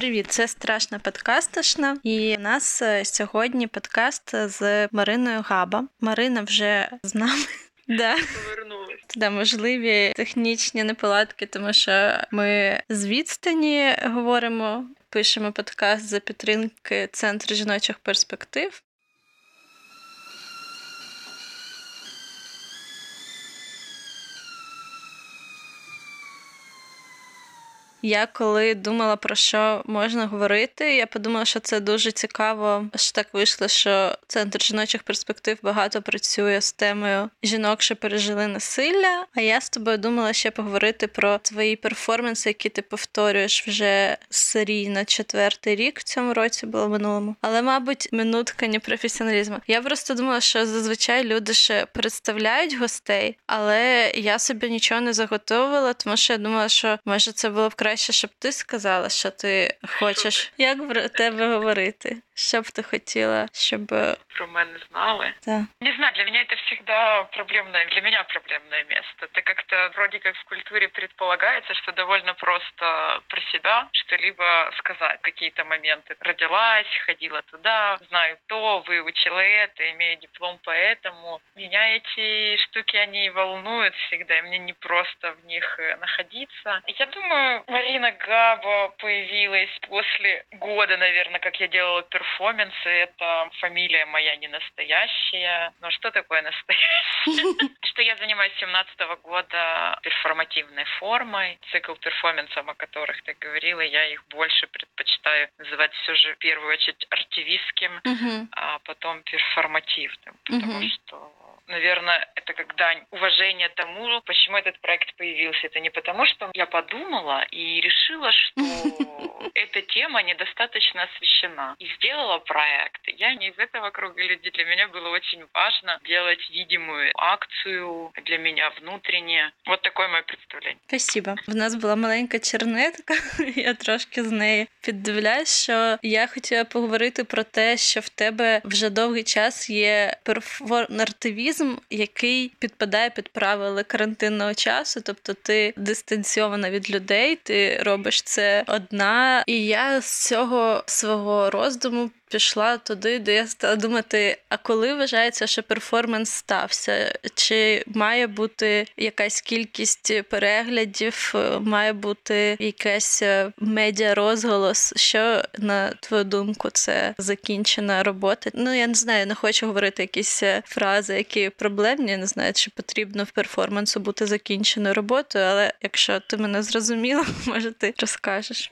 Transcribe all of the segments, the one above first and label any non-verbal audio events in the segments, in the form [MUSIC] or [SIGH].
Привіт, це страшна подкастошна. І у нас е, сьогодні подкаст з Мариною Габа. Марина вже з нами. [LAUGHS] Да. Да, можливі технічні неполадки, тому що ми з відстані говоримо, пишемо подкаст за підтримки Центру жіночих перспектив. Я коли думала про що можна говорити, я подумала, що це дуже цікаво. що Так вийшло, що центр жіночих перспектив багато працює з темою жінок, що пережили насилля. А я з тобою думала ще поговорити про твої перформанси, які ти повторюєш вже серійно четвертий рік в цьому році було минулому. Але, мабуть, минутка не професіоналізму. Я просто думала, що зазвичай люди ще представляють гостей, але я собі нічого не заготовила, тому що я думала, що може це було б краще краще, щоб ти сказала, що ти хочеш. Як про тебе говорити? Що б ти хотіла, щоб про мене знали? Да. Не знаю, для меня это всегда проблемное, для меня проблемное место. Это как-то вроде как в культуре предполагается, что довольно просто про себя что-либо сказать, какие-то моменты. Родилась, ходила туда, знаю то, выучила это, имею диплом по этому. Меня эти штуки, они волнуют всегда, и мне не просто в них э, находиться. Я думаю, Марина Габа появилась после года, наверное, как я делала перформансы. Это фамилия моя не настоящая. Но что такое настоящая? [LAUGHS] Что я занимаюсь с 17 года перформативной формой. Цикл перформансов, о которых ты говорила, я их больше предпочитаю называть все же в первую очередь артивистским, а потом перформативным. Потому что наверное, это как дань уважения тому, почему этот проект появился. Это не потому, что я подумала и решила, что [LAUGHS] эта тема недостаточно освещена. И сделала проект. Я не из этого круга людей. Для меня было очень важно делать видимую акцию для меня внутренне. Вот такое моє представлення. Спасибо. В нас була маленька чернетка. [LAUGHS] Я трошки з неї піддивляюсь, що я хотіла поговорити про те, що в тебе вже довгий час є перформативізм, туризм, який підпадає під правила карантинного часу, тобто ти дистанційована від людей, ти робиш це одна. І я з цього свого роздуму пішла туди, де я стала думати, а коли вважається, що перформанс стався? Чи має бути якась кількість переглядів, має бути якась е, медіа розголос? Що на твою думку це закінчена робота? Ну я не знаю, не хочу говорити якісь е, фрази, які проблемні. Не знаю, чи потрібно в перформансу бути закінченою роботою, але якщо ти мене зрозуміла, [LAUGHS] може ти розкажеш.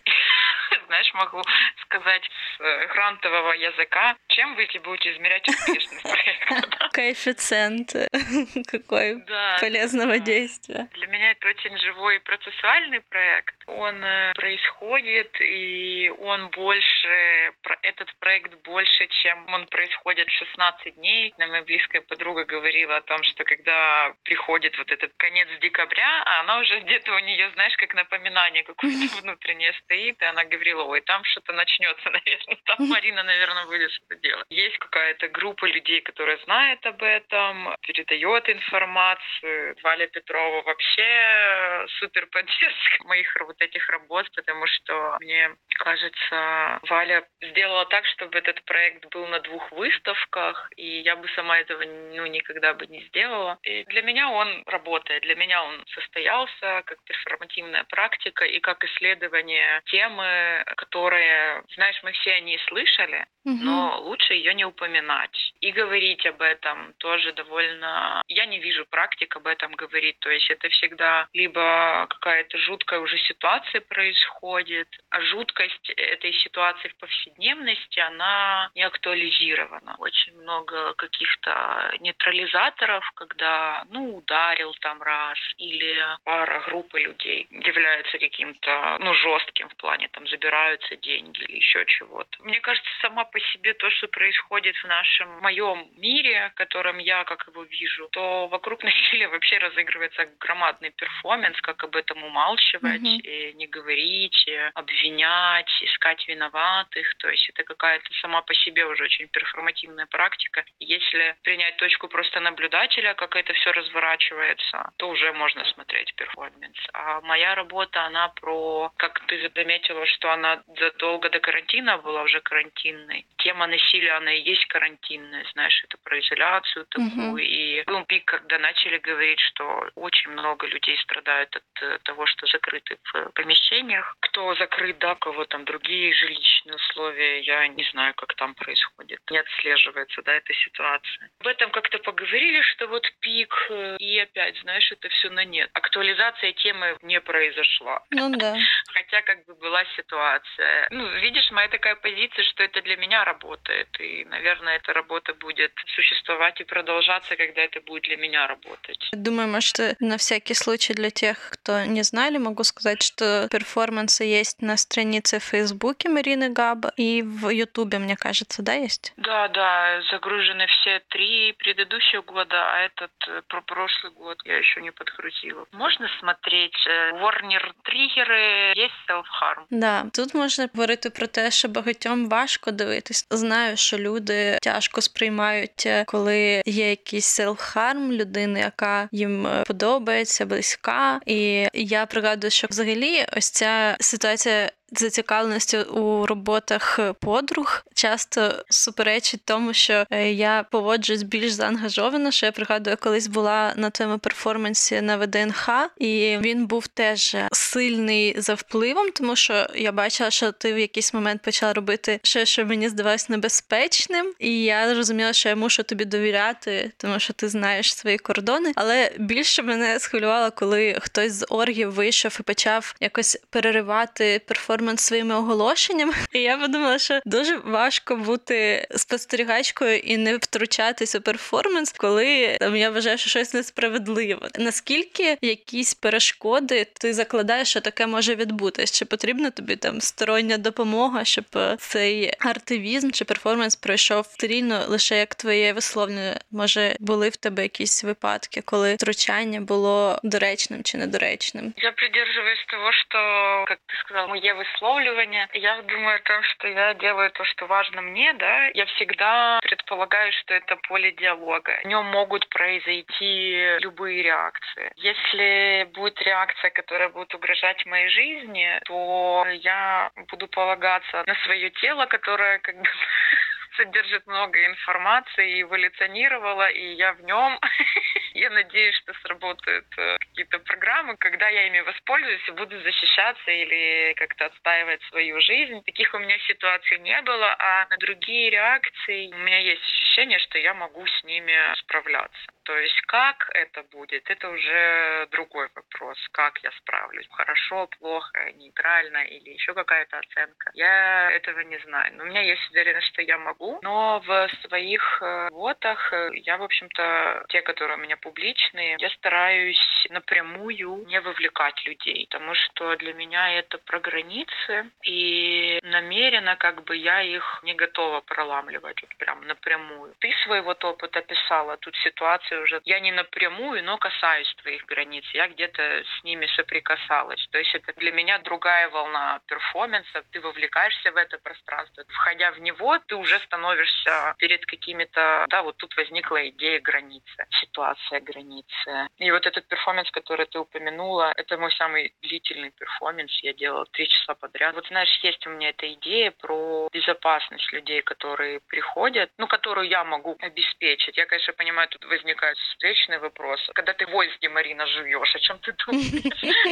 Знаешь, могу [LAUGHS] сказать с э, грантового языка, чем вы будете измерять успешность [LAUGHS] проекта. Коэффициент [LAUGHS] какой полезного действия. Для меня это очень живой процессуальный проект. Он э, происходит, и он больше, этот проект больше, чем он происходит 16 дней. Моя близкая подруга говорила о том, что когда приходит вот этот конец декабря, она уже где-то у нее, знаешь, как напоминание какое-то внутреннее стоит, и она говорила, ой, там что-то начнется, [LAUGHS] наверное, там Марина, наверное, будет что-то делать. Есть какая-то группа людей, которая знает об этом, передает информацию. Валя Петрова вообще супер поддержка [LAUGHS] моих вот этих работ, потому что мне кажется, Валя сделала так, чтобы этот проект был на двух выставках, и я бы сама этого ну, никогда бы не сделала. И для меня он работает, для меня он состоялся как перформативная практика и как исследование темы, которые, знаешь, мы все о ней слышали, угу. но лучше ее не упоминать. И говорить об этом тоже довольно... Я не вижу практик об этом говорить. То есть это всегда либо какая-то жуткая уже ситуация происходит, а жуткость этой ситуации в повседневности, она не актуализирована. Очень много каких-то нейтрализаторов, когда, ну, ударил там раз, или пара группы людей является каким-то, ну, жестким в плане, там, забираются деньги или еще чего-то. Мне кажется, сама по себе то, что происходит в нашем моем мире, которым я как его вижу, то вокруг [LAUGHS] насилия вообще разыгрывается громадный перформанс, как об этом умалчивать, mm-hmm. и не говорить, и обвинять, искать виноватых. То есть это какая-то сама по себе уже очень перформативная практика. Если принять точку просто наблюдателя, как это все разворачивается, то уже можно смотреть перформанс. А моя работа, она про, как ты заметила, что она задолго до карантина была уже карантинной. Тема насилия, она и есть карантинная, знаешь, это про изоляцию такую. Угу. И был пик, когда начали говорить, что очень много людей страдают от э, того, что закрыты в помещениях. Кто закрыт, да, кого там другие жилищные условия, я не знаю, как там происходит. Не отслеживается, да, эта ситуация. Об этом как-то поговорили, что вот пик, э, и опять, знаешь, это все на нет. Актуализация темы не произошла. Ну да. [LAUGHS] Хотя как бы была ситуация. Ну, видишь, моя такая позиция, что это для меня работает. И, наверное, эта работа будет существовать и продолжаться, когда это будет для меня работать. Думаю, может, на всякий случай для тех, кто не знали, могу сказать, что перформансы есть на странице в Фейсбуке Марины Габа и в Ютубе, мне кажется, да, есть? Да, да, загружены все три предыдущих года, а этот э, про прошлый год я еще не подкрутила. Можно смотреть Warner э, триггеры, есть self-harm. Да, тут можна говорити про те, що багатьом важко дивитись. Знаю, що люди тяжко сприймають, коли є якийсь селф-харм людини, яка їм подобається, близька. І я пригадую, що взагалі ось ця ситуація зацікавленості у роботах подруг часто суперечить тому, що е, я поводжусь більш заангажовано. Що я пригадую, колись була на твоєму перформансі на ВДНХ, і він був теж сильний за впливом, тому що я бачила, що ти в якийсь момент почала робити щось, що мені здавалось небезпечним, і я зрозуміла, що я мушу тобі довіряти, тому що ти знаєш свої кордони. Але більше мене схвилювало, коли хтось з оргів вийшов і почав якось переривати перформанс перформанс своїми оголошеннями. [LAUGHS] І я подумала, що дуже важко бути спостерігачкою і не втручатись у перформанс, коли там я вважаю, що щось несправедливо. Наскільки якісь перешкоди ти закладаєш, що таке може відбутись? Чи потрібна тобі там стороння допомога, щоб цей артивізм чи перформанс пройшов стрільно лише як твоє висловлення? Може, були в тебе якісь випадки, коли втручання було доречним чи недоречним? Я придерживаюсь того, що, як ти сказав, моє висловлювания. Я думаю о том, что я делаю то, что важно мне, да. Я всегда предполагаю, что это поле диалога. В нем могут произойти любые реакции. Если будет реакция, которая будет угрожать моей жизни, то я буду полагаться на свое тело, которое как бы содержит много информации и эволюционировала, и я в нем. [LAUGHS] я надеюсь, что сработают э, какие-то программы, когда я ими воспользуюсь и буду защищаться или как-то отстаивать свою жизнь. Таких у меня ситуаций не было, а на другие реакции у меня есть ощущение, что я могу с ними справляться. То есть как это будет, это уже другой вопрос. Как я справлюсь? Хорошо, плохо, нейтрально или еще какая-то оценка. Я этого не знаю. Но у меня есть уверенность, что я могу. Но в своих работах э, я, в общем-то, те, которые у меня публичные, я стараюсь напрямую не вовлекать людей, потому что для меня это про границы, и намеренно как бы я их не готова проламливать вот прям напрямую. Ты свой вот опыт описала, тут ситуация уже, я не напрямую, но касаюсь твоих границ, я где-то с ними соприкасалась. То есть это для меня другая волна перформанса, ты вовлекаешься в это пространство. Входя в него, ты уже становишься перед какими-то, да, вот тут возникла идея границы, ситуация границы. И вот этот перформанс, который ты упомянула, это мой самый длительный перформанс, я делала три часа подряд. Вот знаешь, есть у меня эта идея про безопасность людей, которые приходят, ну, которую я могу обеспечить. Я, конечно, понимаю, тут возникает возникают встречные вопросы. Когда ты в Войске, Марина, живешь, о чем ты думаешь? [LAUGHS]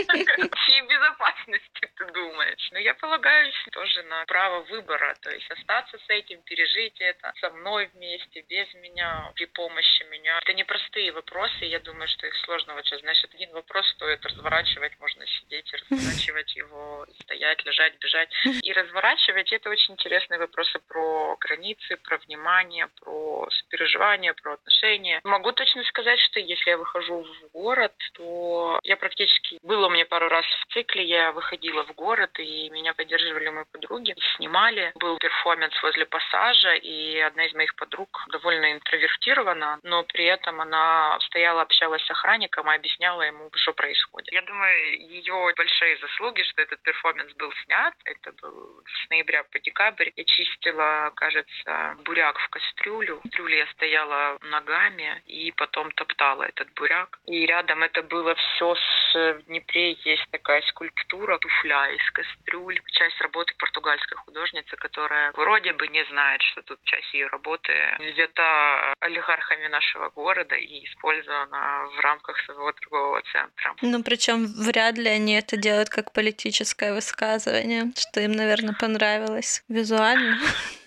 О чьей безопасности ты думаешь? Но я полагаюсь тоже на право выбора, то есть остаться с этим, пережить это со мной вместе, без меня, при помощи меня. Это непростые вопросы, я думаю, что их сложно вот сейчас, знаешь, один вопрос стоит разворачивать, можно сидеть и разворачивать его, стоять, лежать, бежать. И разворачивать это очень интересные вопросы про границы, про внимание, про сопереживание, про отношения. Могу точно точно сказать, что если я выхожу в город, то я практически... Было мне пару раз в цикле, я выходила в город, и меня поддерживали мои подруги, снимали. Был перформанс возле пассажа, и одна из моих подруг довольно интровертирована, но при этом она стояла, общалась с охранником и объясняла ему, что происходит. Я думаю, ее большие заслуги, что этот перформанс был снят. Это был с ноября по декабрь. Я чистила, кажется, буряк в кастрюлю. В кастрюле я стояла ногами и потом топтала этот буряк. И рядом это было все с... В Днепре есть такая скульптура туфля из кастрюль. Часть работы португальской художницы, которая вроде бы не знает, что тут часть ее работы взята олигархами нашего города и использована в рамках своего торгового центра. Ну, причем вряд ли они это делают как политическое высказывание, что им, наверное, понравилось визуально. [LAUGHS]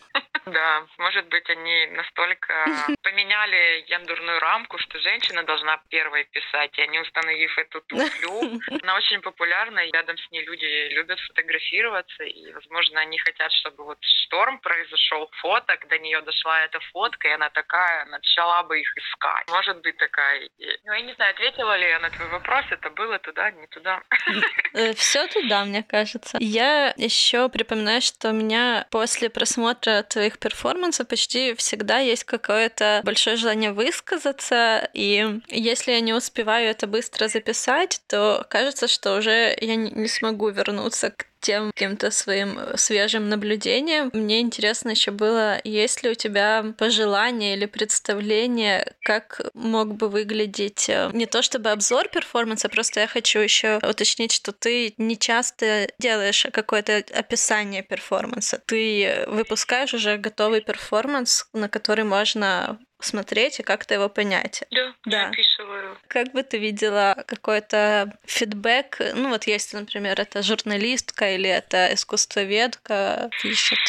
Да, может быть, они настолько [LAUGHS] поменяли гендерную рамку, что женщина должна первой писать, и они, установив эту туфлю, она очень популярна, и рядом с ней люди любят фотографироваться, и, возможно, они хотят, чтобы вот шторм произошел, фоток, до нее дошла эта фотка, и она такая, начала бы их искать. Может быть, такая идея. Ну, я не знаю, ответила ли я на твой вопрос, это было туда, не туда. [LAUGHS] Э, Все туда, мне кажется. Я еще припоминаю, что у меня после просмотра твоих перформансов почти всегда есть какое-то большое желание высказаться, и если я не успеваю это быстро записать, то кажется, что уже я не смогу вернуться к тем каким-то своим свежим наблюдением. Мне интересно еще было, есть ли у тебя пожелания или представление, как мог бы выглядеть э, не то чтобы обзор перформанса, просто я хочу еще уточнить, что ты не часто делаешь какое-то описание перформанса. Ты выпускаешь уже готовый перформанс, на который можно смотреть и как-то его понять. Да, да. описываю. Как бы ты видела какой-то фидбэк? Ну вот если, например, это журналистка или это искусствоведка пишет.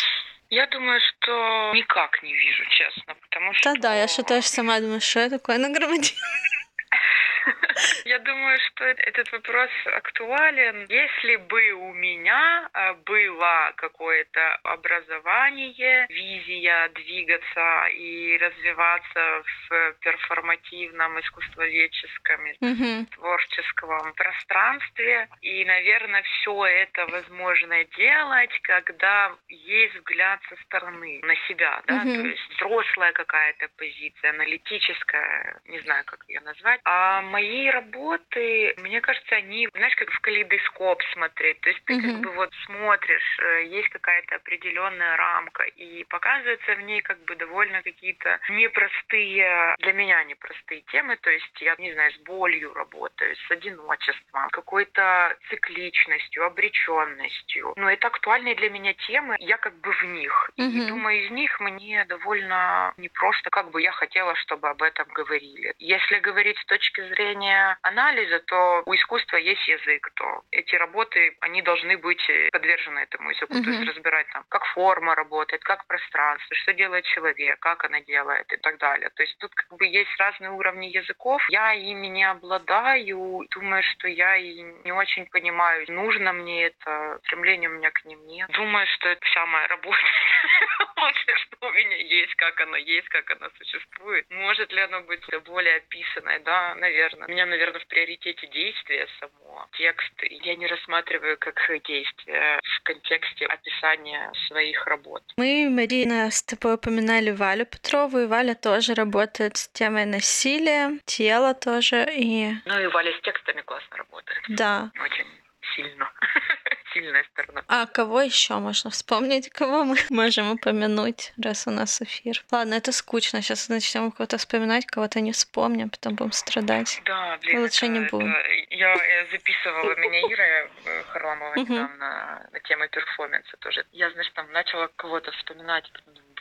Я думаю, что никак не вижу, честно, потому что... Да-да, я что тоже сама думаю, что я такое нагромадила. [LAUGHS] [LAUGHS] Я думаю, что этот вопрос актуален. Если бы у меня а, было какое-то образование, визия двигаться и развиваться в перформативном, искусствоведческом, mm-hmm. творческом пространстве, и, наверное, все это возможно делать, когда есть взгляд со стороны на себя, да, то есть взрослая какая-то позиция, аналитическая, не знаю, как ее назвать. А мои работы, мне кажется, они, знаешь, как в калейдоскоп смотреть. То есть ты mm-hmm. как бы вот смотришь, э, есть какая-то определенная рамка, и показываются в ней как бы довольно какие-то непростые, для меня непростые темы. То есть я, не знаю, с болью работаю, с одиночеством, какой-то цикличностью, обреченностью. Но это актуальные для меня темы, я как бы в них. Mm-hmm. И думаю, из них мне довольно непросто, как бы я хотела, чтобы об этом говорили. Если говорить с точки зрения зрения анализа, то у искусства есть язык, то эти работы, они должны быть подвержены этому языку, mm-hmm. то есть разбирать там, как форма работает, как пространство, что делает человек, как она делает и так далее. То есть тут как бы есть разные уровни языков. Я ими не обладаю, думаю, что я и не очень понимаю, нужно мне это, стремления у меня к ним нет. Думаю, что это вся моя работа. [LAUGHS] Лучшее, [LAUGHS] что у меня есть, как она есть, как она существует. Может ли оно быть более описанное? Да, наверное. У меня, наверное, в приоритете действие само. Текст я не рассматриваю как действие в контексте описания своих работ. Мы, Марина, с тобой упоминали Валю Петрову, и Валя тоже работает с темой насилия, тело тоже, и... Ну и Валя с текстами классно работает. Да. Очень сильно. [LAUGHS] Сильная сторона. А кого еще можно вспомнить? Кого мы [LAUGHS] можем упомянуть, раз у нас эфир? Ладно, это скучно. Сейчас начнем кого-то вспоминать, кого-то не вспомним, потом будем страдать. Да, блин. Лучше это, не будем. Это, я, я записывала меня Ира э, Харламова недавно на, тему перформанса тоже. Я, знаешь, там начала кого-то вспоминать,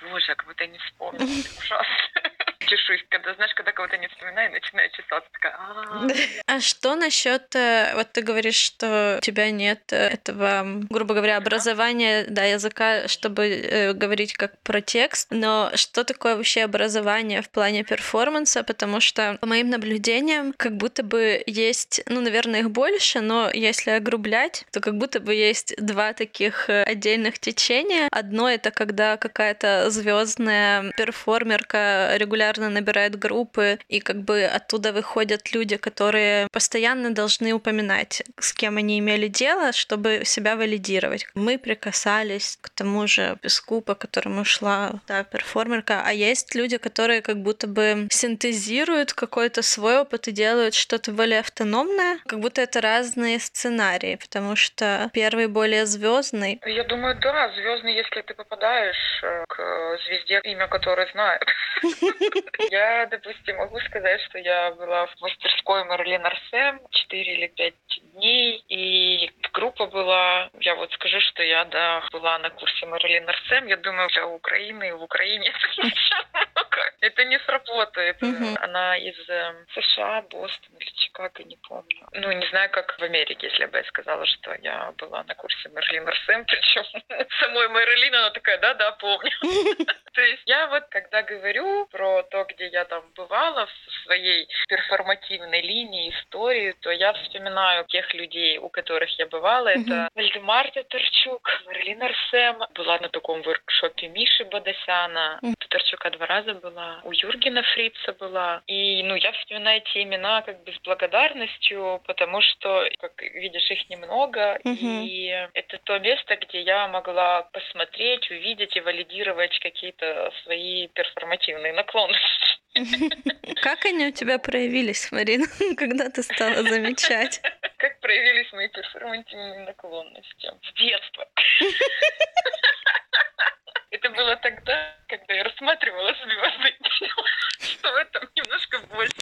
боже, кого-то не вспомнила. Ужасно чешусь, когда, знаешь, когда кого-то не вспоминаю, начинаю чесаться, такая... А что насчет, э, вот ты говоришь, что у тебя нет э, этого, грубо говоря, образования, да, языка, чтобы э, говорить как про текст, но что такое вообще образование в плане перформанса, потому что по моим наблюдениям, как будто бы есть, ну, наверное, их больше, но если огрублять, то как будто бы есть два таких отдельных течения. Одно это когда какая-то звездная перформерка регулярно регулярно набирают группы, и как бы оттуда выходят люди, которые постоянно должны упоминать, с кем они имели дело, чтобы себя валидировать. Мы прикасались к тому же песку, по которому шла та перформерка, а есть люди, которые как будто бы синтезируют какой-то свой опыт и делают что-то более автономное, как будто это разные сценарии, потому что первый более звездный. Я думаю, да, звездный, если ты попадаешь э, к звезде, имя которой знают. [LAUGHS] Я, допустим, могу сказать, что я была в мастерской Марлин Арсен 4 или 5 дней, и группа была, я вот скажу, что я, да, была на курсе Марлин Арсен, я думаю, для Украины, в Украине [LAUGHS] это не сработает. Она из эм, США, Бостон или Чикаго, не помню. Ну, не знаю, как в Америке, если бы я сказала, что я была на курсе Мерлин Арсем, [LAUGHS] причем самой Мерлин, она такая, да-да, помню. [LAUGHS] То есть я вот, когда говорю про то, где я там бывала в своей перформативной линии истории, то я вспоминаю тех людей, у которых я бывала. Это Вальдемар Татарчук, Мерлин Арсем. Была на таком воркшопе Миши Бадасяна. Татарчука два раза была. У Юргена Фрица была. И, ну, я вспоминаю эти имена как бы с благодарностью, потому что, как видишь, их немного. И это то место, где я могла посмотреть, увидеть и валидировать какие-то свои перформативные наклонности. Как они у тебя проявились, Марина, [LAUGHS] когда ты стала замечать? Как проявились мои перформативные наклонности? С детства. Это было тогда, когда я рассматривала звезды, [LAUGHS] что в этом немножко больше,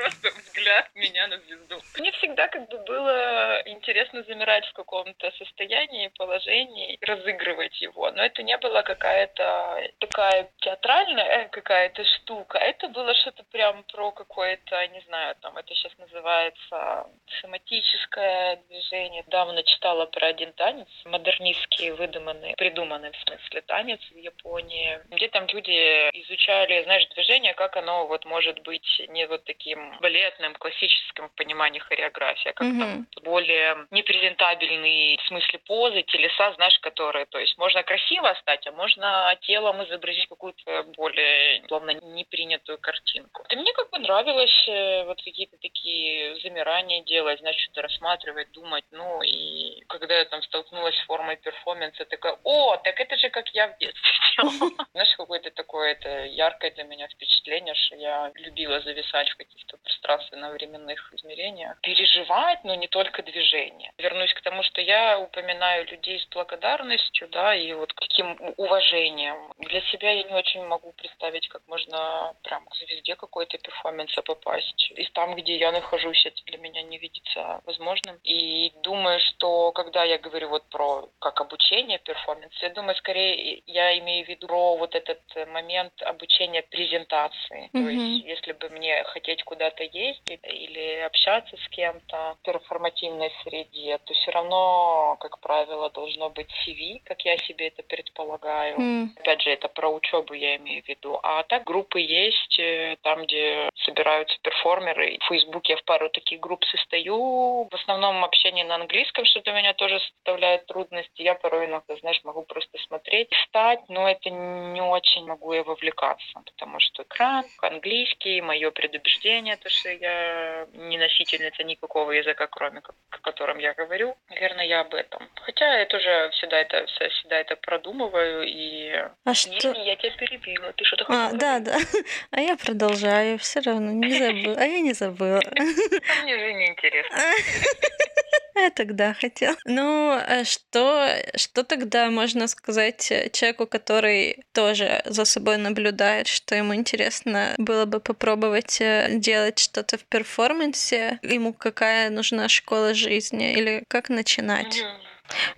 просто взгляд меня на звезду. Мне всегда как бы было интересно замирать в каком-то состоянии, положении, разыгрывать его. Но это не было какая-то такая театральная какая-то штука. Это было что-то прям про какое-то, не знаю, там это сейчас называется соматическое движение. Давно читала про один танец, модернистский, выдуманный, придуманный в смысле танец в Японии, где там люди изучали, знаешь, движение, как оно вот может быть не вот таким балетным, классическим в понимании хореографии, а как mm-hmm. там более непрезентабельный в смысле позы, телеса, знаешь, которые, то есть можно красиво стать, а можно телом изобразить какую-то более, словно, непринятую картинку. И мне как бы нравилось э, вот какие-то такие замирания делать, значит, что-то рассматривать, думать, ну и когда я там столкнулась с формой перформанса, такая, о, так это же как я в детстве делала. [LAUGHS] Знаешь, какое-то такое это яркое для меня впечатление, что я любила зависать в каких-то пространственно-временных измерениях. Переживать, но не только движение. Вернусь к тому, что я упоминаю людей с благодарностью, да, и вот каким уважением. Для себя я не очень могу представить, как можно прям к звезде какой-то перформанса попасть. И там, где я нахожусь, это для меня не видится возможным. И думаю, что когда я говорю вот про как обучение перформанс, я думаю, скорее я имею в виду про вот этот момент обучения презентации. Mm-hmm. То есть, если бы мне хотеть куда-то ездить или общаться с кем-то в перформативной среде, то все равно, как правило, должно быть CV, как я себе это предполагаю. Mm. Опять же, это про учебу я имею в виду. А так группы есть, э, там, где собираются перформеры. В Фейсбуке я в пару таких групп состою. В основном общение на английском, что для меня тоже составляет трудности. Я порой иногда, знаешь, могу просто смотреть, стать, но это не очень могу я вовлекаться, потому что экран, английский, мое предубеждение, то, что я не носительница никакого языка, кроме как, о котором я говорю. Наверное, я об этом. Хотя я тоже всегда это, всегда это продумываю и... А что... я тебя перебила. Ты что-то а, Да, да. [LAUGHS] А я продолжаю. Все равно не забыла. А я не забыла. А мне же не интересно. [LAUGHS] Я тогда хотел. Ну, а что, что тогда можно сказать человеку, который тоже за собой наблюдает, что ему интересно было бы попробовать э, делать что-то в перформансе? Ему какая нужна школа жизни? Или как начинать?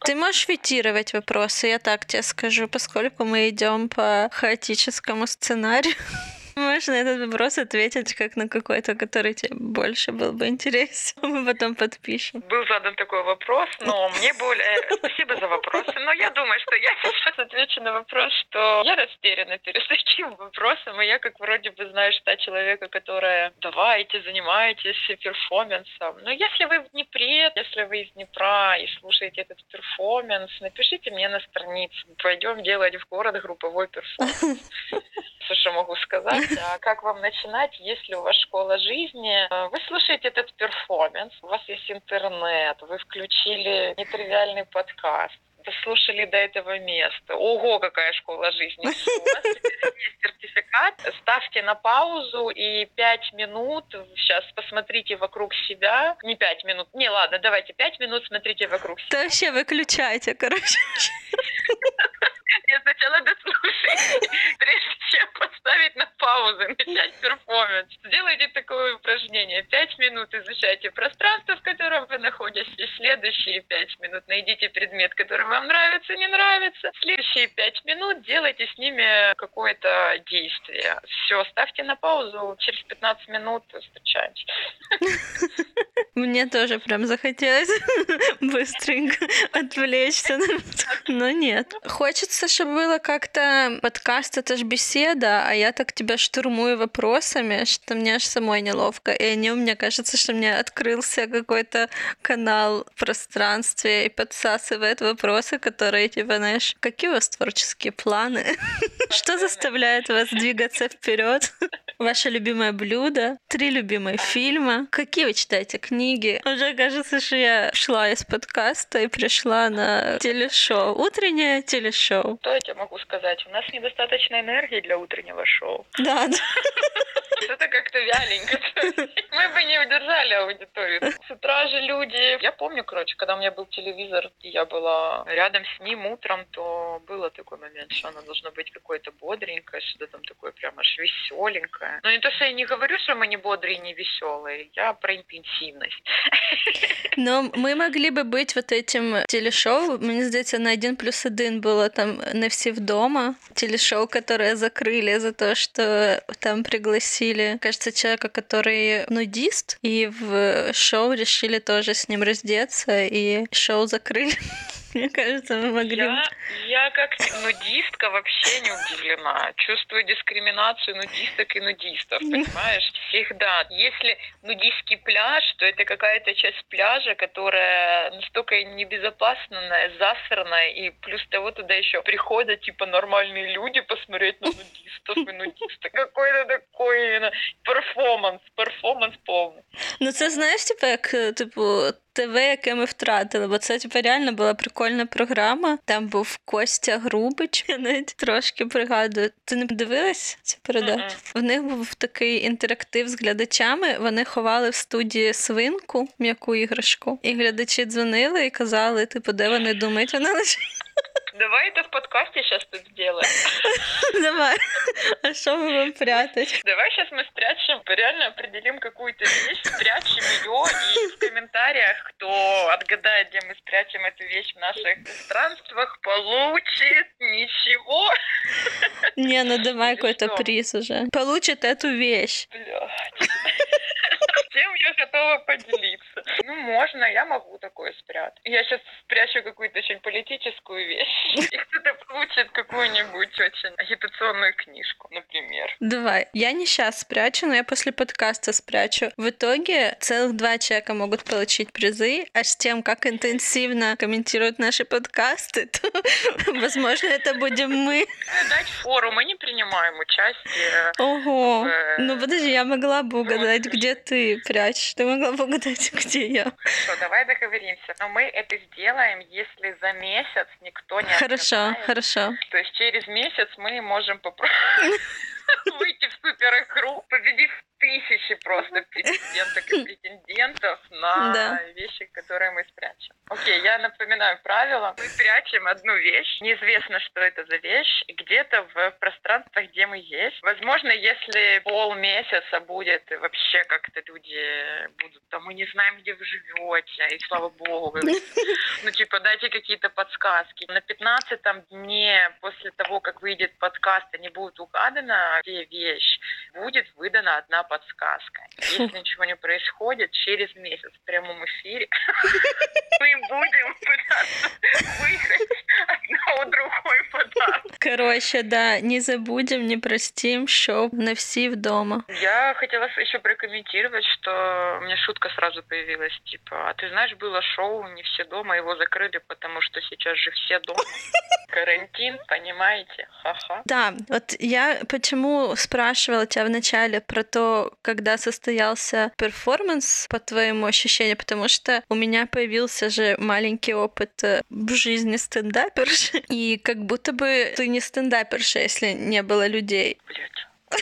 Ты можешь фитировать вопросы, я так тебе скажу, поскольку мы идем по хаотическому сценарию. [LAUGHS] Можешь на этот вопрос ответить как на какой-то, который тебе больше был бы интересен. [LAUGHS] Мы потом подпишем. Был задан такой вопрос, но мне более... Спасибо за вопросы, но я думаю, что я сейчас отвечу на вопрос, что я растеряна перед [LAUGHS] таким вопросом, и я как вроде бы знаю, что человека, которая давайте, занимаетесь перформансом. Но если вы в Днепре, если вы из Днепра и слушаете этот перформанс, напишите мне на страницу. Пойдем делать в город групповой перформанс. [LAUGHS] Все, что могу сказать. А как вам начинать, если у вас школа жизни? Вы слушаете этот перформанс, у вас есть интернет, вы включили нетривиальный подкаст, дослушали до этого места. Ого, какая школа жизни. [LAUGHS] У вас есть сертификат. Ставьте на паузу и пять минут, сейчас посмотрите вокруг себя. Не пять минут, не, ладно, давайте пять минут смотрите вокруг себя. Да вообще выключайте, короче. [LAUGHS] Я сначала дослушайте, прежде чем поставить на паузу, начать перформанс. Сделайте такое упражнение. Пять минут изучайте пространство, в котором вы находитесь. Следующие пять минут найдите предмет, который вам нравится, не нравится. Следующие пять минут делайте с ними какое-то действие. Все, ставьте на паузу. Через 15 минут встречаемся. [LAUGHS] Мне тоже прям захотелось [LAUGHS] быстренько [LAUGHS] отвлечься, но нет. Хочется, чтобы было как-то подкаст, это же беседа, а я так тебя штурмую вопросами, что мне аж самой неловко. И они, мне кажется, что мне открылся какой-то канал в пространстве и подсасывает вопросы, которые, типа, знаешь, какие у вас творческие планы? [LAUGHS] Что заставляет вас двигаться вперед? [LAUGHS] Ваше любимое блюдо, три любимые фильма. Какие вы читаете книги? Уже кажется, что я шла из подкаста и пришла на телешоу. Утреннее телешоу. Что я тебе могу сказать? У нас недостаточно энергии для утреннего шоу. Да. Это как-то вяленько. Мы бы не удержали аудиторию. С утра же люди... Я помню, короче, когда у меня был телевизор, и я была рядом с ним утром, то было такой момент, что она должна быть какой-то бодренькая, что-то там такое прям аж веселенькое. Но не то, что я не говорю, что мы не бодрые, не веселые. Я про интенсивность. Но мы могли бы быть вот этим телешоу. Мне здається, на один плюс один было там «Не все вдома». Телешоу, которое закрыли за то, что там пригласили, кажется, человека, который нудист, и в шоу решили тоже с ним раздеться, и шоу закрыли. [LAUGHS] [LAUGHS] Мне кажется, мы могли... Я, я как нудистка вообще не удивлена. Чувствую дискриминацию нудисток и нудистов, [LAUGHS] понимаешь? Всегда. Если нудистский пляж, то это какая-то часть пляжа, которая настолько небезопасная, засранная, и плюс того туда еще приходят типа нормальные люди посмотреть на нудистов и нудисток. [LAUGHS] Какой-то такой именно перформанс, перформанс полный. Ну це знаєш, типу, як типу ТВ, яке ми втратили, бо це типу, реально була прикольна програма. Там був Костя Грубич. Я навіть трошки пригадую. Ти не дивилась цю передачу? Mm-hmm. В них був такий інтерактив з глядачами. Вони ховали в студії свинку, м'яку іграшку, і глядачі дзвонили і казали, типу, де вони думають, вона лише. Давай это в подкасте сейчас тут сделаем. [LAUGHS] Давай. А что мы будем прятать? Давай сейчас мы спрячем, реально определим какую-то вещь, спрячем ее, и в комментариях, кто отгадает, где мы спрячем эту вещь в наших пространствах, получит ничего. Не, ну давай какой-то приз уже. Получит эту вещь. Блядь. Чем я готова поделиться? Ну, можно, я могу такое спрятать. Я сейчас спрячу какую-то очень политическую вещь, [LAUGHS] и кто-то получит какую-нибудь очень агитационную книжку, например. Давай. Я не сейчас спрячу, но я после подкаста спрячу. В итоге целых два человека могут получить призы, а с тем, как интенсивно комментируют наши подкасты, [LAUGHS] то, возможно, это будем мы. Дать фору, мы не принимаем участие. Ого. Ну, подожди, я могла бы угадать, где ты прячешь. Ты могла бы угадать, [LAUGHS] где я. Хорошо, давай договоримся. Но мы это сделаем, если за месяц никто не Хорошо, отгадает. хорошо. То есть через месяц мы можем попробовать [LAUGHS] [LAUGHS] выйти в супер игру, победив тысячи просто претенденток и [LAUGHS] претендентов на Да. вещи, которые мы спрячем. Окей, я напоминаю правила. Мы прячем одну вещь, неизвестно, что это за вещь, где-то в пространствах, где мы есть. Возможно, если полмесяца будет вообще как-то люди будут, там, мы не знаем, где вы живете, и слава богу, вы [LAUGHS] ну, типа, дайте какие-то подсказки. На 15 дне после того, как выйдет подкаст, и не будет где вещь, будет выдана одна подсказка. Если ничего не происходит, через месяц в прямом эфире [LAUGHS] мы будем пытаться выиграть одна другой подарок. Короче, да, не забудем, не простим, шоу на все дома. Я хотела еще прокомментировать, что у меня шутка сразу появилась, типа, а ты знаешь, было шоу «Не все дома», его закрыли, потому что сейчас же все дома. [LAUGHS] Карантин, понимаете? Ха-ха-ха. Да, вот я почему спрашивала тебя вначале про то, когда состоялся перформанс, по твоему ощущению, потому что у меня появился же маленький опыт э, в жизни стендаперши, [LAUGHS] и как будто бы ты не стендаперша, если не было людей. Блять. [LAUGHS]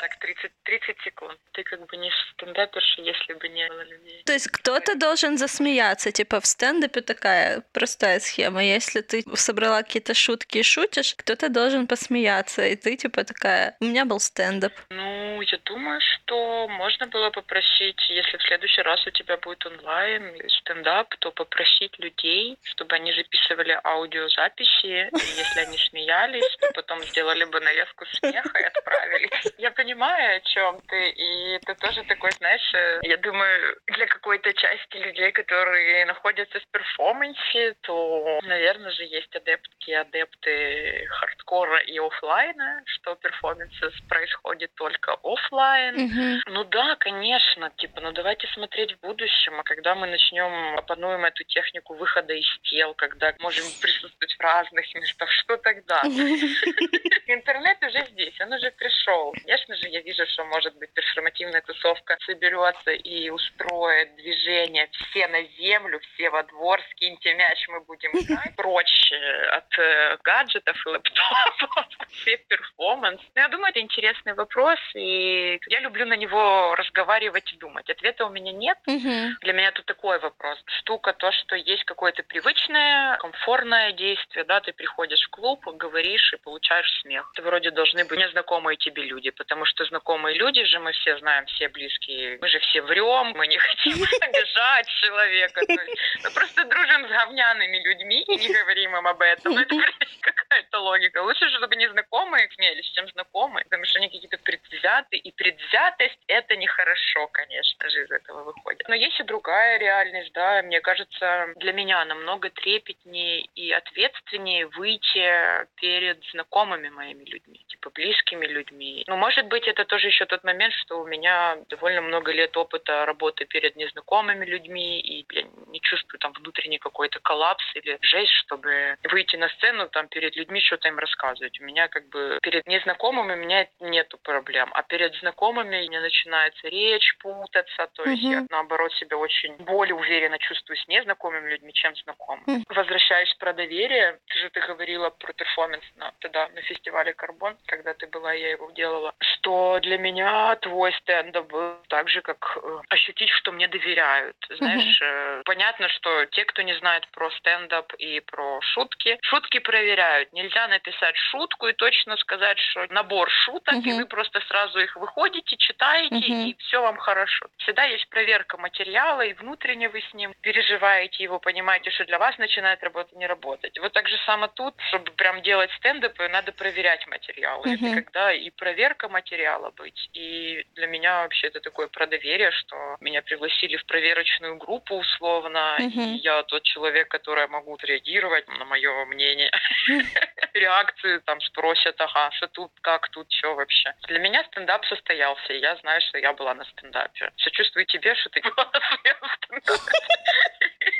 Так, 30, 30 секунд. Ты как бы не стендаперша, если бы не было людей. То есть кто-то должен засмеяться, типа в стендапе такая простая схема. Если ты собрала какие-то шутки и шутишь, кто-то должен посмеяться, и ты типа такая, у меня был стендап. Ну, я думаю, что можно было попросить, если в следующий раз у тебя будет онлайн стендап, то попросить людей, чтобы они записывали аудиозаписи, и если они смеялись, то потом сделали бы нарезку смеха и отправили. Я понимаю, о чем ты, и ты тоже такой, знаешь, э, я думаю, для какой-то части людей, которые находятся в перформансе, то, наверное же, есть адептки, адепты хардкора и офлайна, что перформанс происходит только офлайн. Мгм. Ну да, конечно, типа, ну давайте смотреть в будущем, а когда мы начнем опануем эту технику выхода из тел, когда можем присутствовать в разных местах, что тогда? [LAUGHS] Интернет уже здесь, он уже пришел. Конечно же, я вижу, что может быть перформативная тусовка соберется и устроит движение все на землю, все во двор, скиньте мяч, мы будем [LAUGHS] играть. Прочь от э, гаджетов и лэптопов, [LAUGHS] все перформанс. Ну, я думаю, это интересный вопрос, и я люблю на него разговаривать и думать. Ответа у меня нет. Для меня тут такой вопрос. Штука то, что есть какое-то привычное, комфортное действие, да, ты приходишь в клуб, говоришь и получаешь смех. Это вроде должны быть незнакомые тебе люди, потому что знакомые люди же, мы все знаем, все близкие, мы же все врем, мы не хотим [LAUGHS] обижать человека. Мы просто дружим с говняными людьми и не говорим им об этом. Это [LAUGHS] какая-то логика. Лучше, чтобы незнакомые смеялись, чем знакомые, потому что они какие-то предвзятые, и предвзятость — это нехорошо, конечно же, из этого выходит. Но есть и другая реальность, да, мне кажется, для меня намного трепетнее и ответственнее выйти перед знакомыми моими людьми, типа близкими людьми. Ну, может быть, это тоже еще тот момент, что у меня довольно много лет опыта работы перед незнакомыми людьми, и я не чувствую там внутренний какой-то коллапс или жесть, чтобы выйти на сцену там перед людьми что-то им рассказывать. У меня как бы перед незнакомыми у меня нету проблем, а перед знакомыми у меня начинается речь путаться, то есть Мгм. я наоборот себя очень более уверенно чувствую с незнакомыми людьми, чем знакомыми. Мгм. Возвращаясь про доверие, ты же ты говорила про перформанс на, тогда на фестивале Карбон, когда ты была, я его делала, что для меня твой стендап был так же, как э, ощутить, что мне доверяют. Знаешь, э, понятно, что те, кто не знает про стендап и про шутки, шутки проверяют. Нельзя написать шутку и точно сказать, что набор шуток, и Мгм. вы просто сразу их выходите, читаете, Мгм. и все вам хорошо. Всегда есть проверка материала, и внутренне вы с ним переживаете его, понимаете, что для вас начинает работать, не работать. Вот так же само тут, чтобы прям делать стендапы, надо проверять материал. Это Мгм. когда и проверка материала быть, и для меня вообще это такое про доверие, что меня пригласили в проверочную группу условно, Мгм. и я тот человек, который могу реагировать на мое мнение, [LAUGHS] реакции, там спросят, ага, что тут, как тут, что вообще. Для меня стендап состоялся, и я знаю, что я была на стендапе. Сочувствую тебе, что ты была на своем стендапе. [LAUGHS]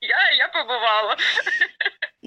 Я, я побывала.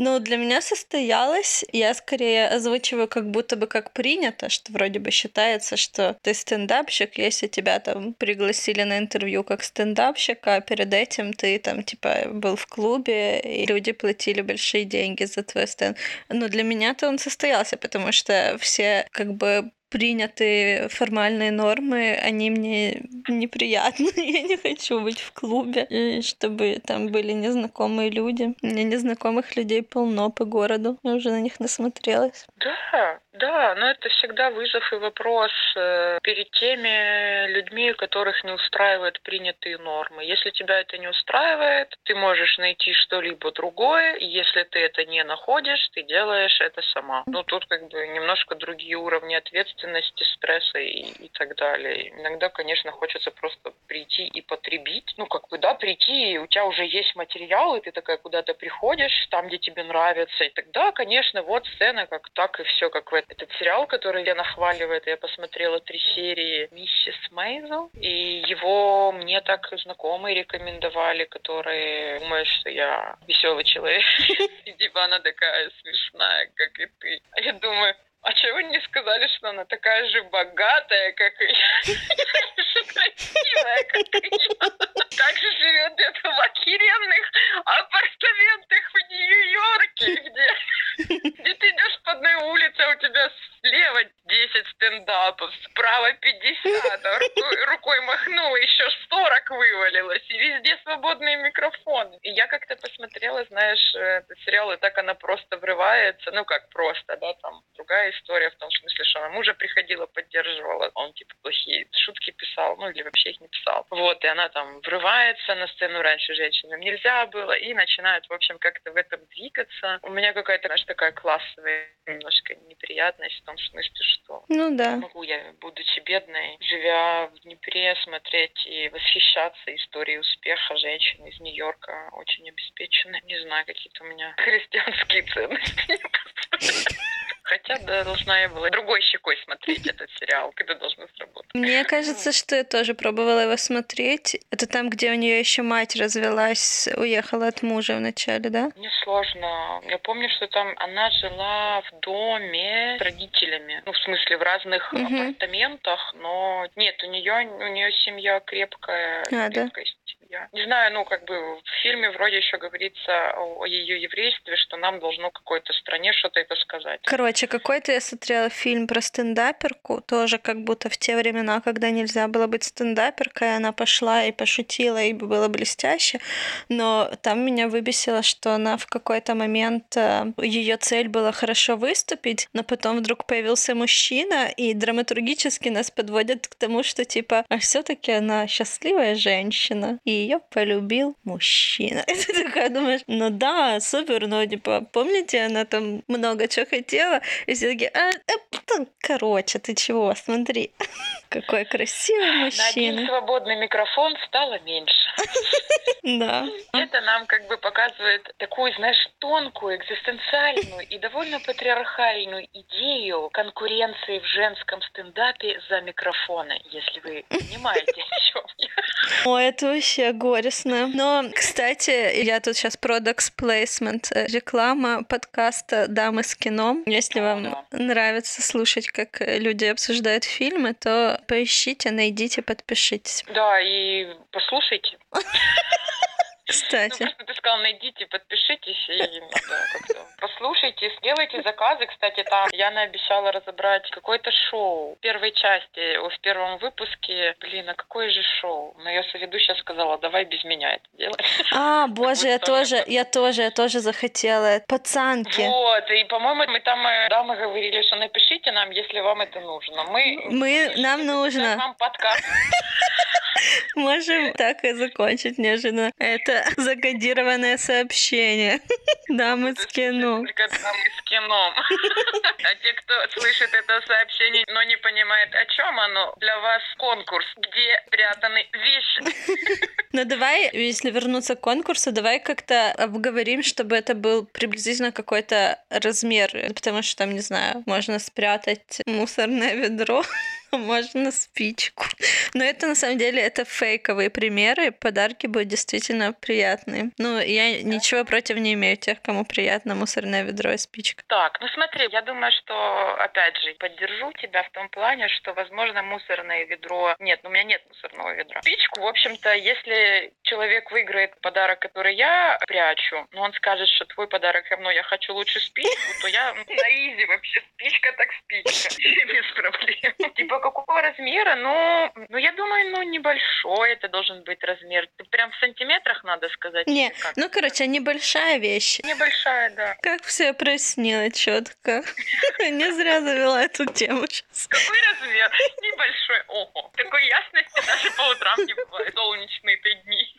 Ну, для меня состоялось, я скорее озвучиваю как будто бы как принято, что вроде бы считается, что ты стендапщик, если тебя там пригласили на интервью как стендапщик, а перед этим ты там типа был в клубе, и люди платили большие деньги за твой стенд. Но для меня-то он состоялся, потому что все как бы принятые формальные нормы, они мне неприятны. [LAUGHS] Я не хочу быть в клубе, и чтобы там были незнакомые люди. У меня незнакомых людей полно по городу. Я уже на них насмотрелась. Да, да, но это всегда вызов и вопрос э, перед теми людьми, которых не устраивают принятые нормы. Если тебя это не устраивает, ты можешь найти что-либо другое, если ты это не находишь, ты делаешь это сама. Ну, тут как бы немножко другие уровни ответственности, стресса и, и так далее. Иногда, конечно, хочется просто прийти и потребить. Ну, как бы, да, прийти, и у тебя уже есть материал, и ты такая куда-то приходишь, там, где тебе нравится, и тогда, конечно, вот сцена, как так и все, как в этом этот сериал, который я нахваливает. Я посмотрела три серии «Миссис Мейзел», и его мне так знакомые рекомендовали, которые думают, что я веселый человек. [LAUGHS] И типа она такая смешная, как и ты. А я думаю, а чего вы не сказали, что она такая же богатая, как и я? [LAUGHS] Красивая, как и я. Также живет где-то в охеренных апартаментах в Нью-Йорке, где, где ты идешь по одной улице, а у тебя слева 10 стендапов, справа 50, а рукой, рукой махнула, еще 40 вывалилось, и везде свободные микрофоны. И я как-то посмотрела, знаешь, этот сериал, и так она просто врывается, ну как просто, да, там другая история в том смысле, что она мужа приходила, поддерживала, он типа плохие шутки писал, ну или вообще их не писал. Вот, и она там врывается на сцену раньше женщинам нельзя было, и начинает, в общем, как-то в этом двигаться. У меня какая-то, знаешь, такая классовая немножко неприятность в том смысле, что ну, да. могу я, будучи бедной, живя в Днепре, смотреть и восхищаться историей успеха женщин из Нью-Йорка, очень обеспеченной. Не знаю, какие-то у меня [LAUGHS] христианские ценности. Хотя да, должна я была другой щекой смотреть [LAUGHS] этот сериал, когда должна сработать. Мне кажется, что я тоже пробовала его смотреть. Это там, где у нее еще мать развелась, уехала от мужа вначале, да? Мне сложно. Я помню, что там она жила в доме с родителями. Ну, в смысле, в разных угу. апартаментах, но нет, у нее у нее семья крепкая, а, крепкая да? Я. Не знаю, ну, как бы в фильме вроде еще говорится о, о ее еврействе, что нам должно какой-то стране что-то это сказать. Короче, какой-то я смотрела фильм про стендаперку, тоже как будто в те времена, когда нельзя было быть стендаперкой, она пошла и пошутила, и было блестяще, но там меня выбесило, что она в какой-то момент, э, ее цель была хорошо выступить, но потом вдруг появился мужчина, и драматургически нас подводят к тому, что типа, а все-таки она счастливая женщина, и ее полюбил мужчина. [LAUGHS] И ты такая думаешь, ну да, супер, но типа, помните, она там много чего хотела, и все таки а, а, короче, ты чего, смотри, [LAUGHS] какой красивый мужчина. На один свободный микрофон стало меньше. [LAUGHS] Да. Это нам как бы показывает такую, знаешь, тонкую, экзистенциальную и довольно патриархальную идею конкуренции в женском стендапе за микрофоны, если вы понимаете, о чем я. О, это вообще горестно. Но, кстати, я тут сейчас Products Placement, э, реклама подкаста «Дамы с кино». Если вам нравится слушать, как люди обсуждают фильмы, то поищите, найдите, подпишитесь. Да, и послушайте. [LAUGHS] Кстати. Ну, просто ты сказал, найдите, подпишитесь и надо как-то послушайте, сделайте заказы. Кстати, там Яна обещала разобрать какое-то шоу в первой части, в первом выпуске. Блин, а какое же шоу? Но я соведущая сказала, давай без меня это делать. А, [LAUGHS] боже, я тоже, я тоже, я тоже захотела. Пацанки. Вот, и, по-моему, мы там, э, да, мы говорили, что напишите нам, если вам это нужно. Мы, мы нам нужно. Вам подкаст. [LAUGHS] Можем так и закончить неожиданно. Это закодированное сообщение. [LAUGHS] Дамы с кино. Дамы с кино. А те, кто слышит это сообщение, но не понимает, о чем оно, для вас конкурс, где прятаны вещи. [LAUGHS] Ну давай, если вернуться к конкурсу, давай как-то обговорим, чтобы это был приблизительно какой-то размер, потому что там, не знаю, можно спрятать мусорное ведро [LAUGHS] [LAUGHS] можно спичку. Но это на самом деле это фейковые примеры. Подарки будут действительно приятные. Ну, я ничего против не имею тех, кому приятно мусорное ведро и спичка. Так, ну смотри, я думаю, что, опять же, поддержу тебя в том плане, что, возможно, мусорное ведро... Нет, ну, у меня нет мусорного ведра. Спичку, в общем-то, если человек выиграет подарок, который я прячу, но он скажет, что твой подарок говно, я хочу лучше спичку, то я на изи вообще. Спичка так спичка. [LAUGHS] Без проблем. Типа какого размера? Ну, ну, я думаю, ну, небольшой это должен быть размер. Прям в сантиметрах надо сказать? Не, ну, короче, небольшая вещь. Небольшая, да. Как все прояснила четко. [LAUGHS] Не зря завела эту тему сейчас. Какой размер? Небольшой. Ого. Такой ясности даже по утрам не бывает. Солнечные-то дни.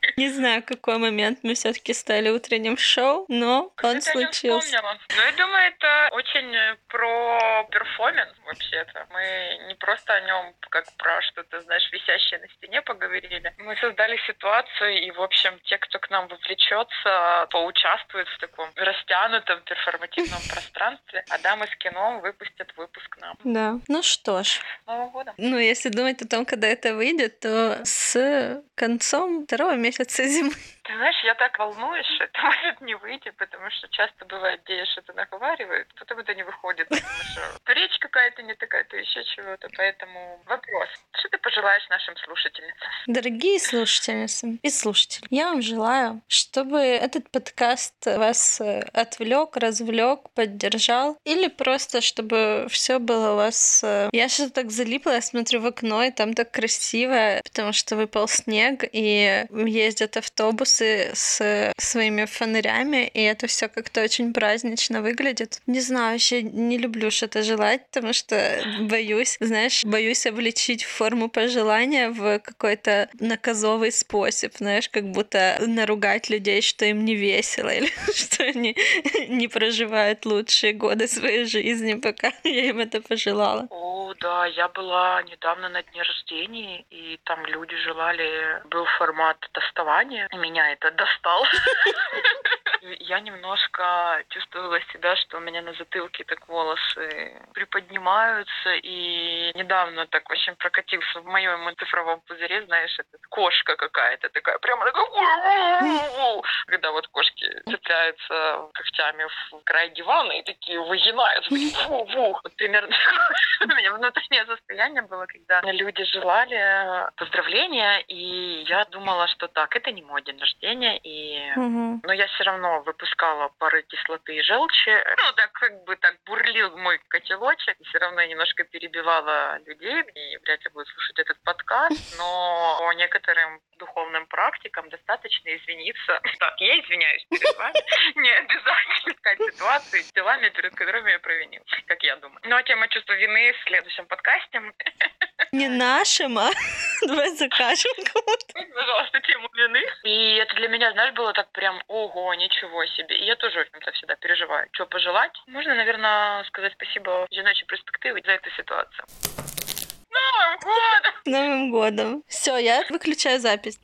Не знаю, какой момент мы все таки стали утренним шоу, но он случился. Ну, я думаю, это очень про перформанс вообще-то. Мы не просто о нем как про что-то, знаешь, висящее на стене поговорили. Мы создали ситуацию, и, в общем, те, кто к нам вовлечется, поучаствуют в таком растянутом перформативном [LAUGHS] пространстве, а дамы с кино выпустят выпуск нам. Да. Ну что ж. Нового года. Ну, если думать о том, когда это выйдет, то с концом второго месяца зимы. Ты знаешь, я так волнуюсь, что это [LAUGHS] может не выйти, потому что часто бывает, где я что-то наговариваю, потом это не выходит, потому что речь какая-то не такая, то еще чего-то. Поэтому вопрос. Что ты пожелаешь нашим слушательницам? Дорогие слушательницы и слушатели, я вам желаю, чтобы этот подкаст вас э, отвлек, развлек, поддержал, или просто чтобы все было у вас... Э, я что-то так залипла, я смотрю в окно, и там так красиво, потому что выпал снег, и ездят автобусы с своими фонарями, и это все как-то очень празднично выглядит. Не знаю, вообще не люблю что-то желать, потому что боюсь, знаешь, боюсь обличить форму пожелания в какой-то наказовый способ, знаешь, как будто наругать людей, что им не весело, или [LAUGHS] что они не проживают лучшие годы своей жизни, пока я им это пожелала. О, да, я была недавно на дне рождения, и там люди желали, был формат доставания, и меня это достал. [LAUGHS] Я немножко чувствовала себя, что у меня на затылке так волосы приподнимаются, и недавно так очень прокатился в моем цифровом пузыре, знаешь, это кошка какая-то такая, прямо такая, когда вот кошки цепляются когтями в край дивана и такие выгинают, вот примерно у меня внутреннее состояние было, когда люди желали поздравления, и я думала, что так, это не мой день рождения, и... но я все равно выпускала пары кислоты и желчи, ну, так как бы так бурлил мой котелочек, все равно я немножко перебивала людей, и вряд ли будут слушать этот подкаст, но по некоторым духовным практикам достаточно извиниться. Так, я извиняюсь перед вами. Не обязательно искать ситуации с делами, перед которыми я провинил, как я думаю. Ну, а тема чувства вины в следующем подкасте. Не нашим, а [LAUGHS] давай закажем кому-то. Пожалуйста, тему вины. И это для меня, знаешь, было так прям, ого, ничего себе. И я тоже, в общем-то, всегда переживаю. Что пожелать? Можно, наверное, сказать спасибо «Одиночей перспективы» за эту ситуацию. Новым годом! Новым годом! Все, я выключаю запись.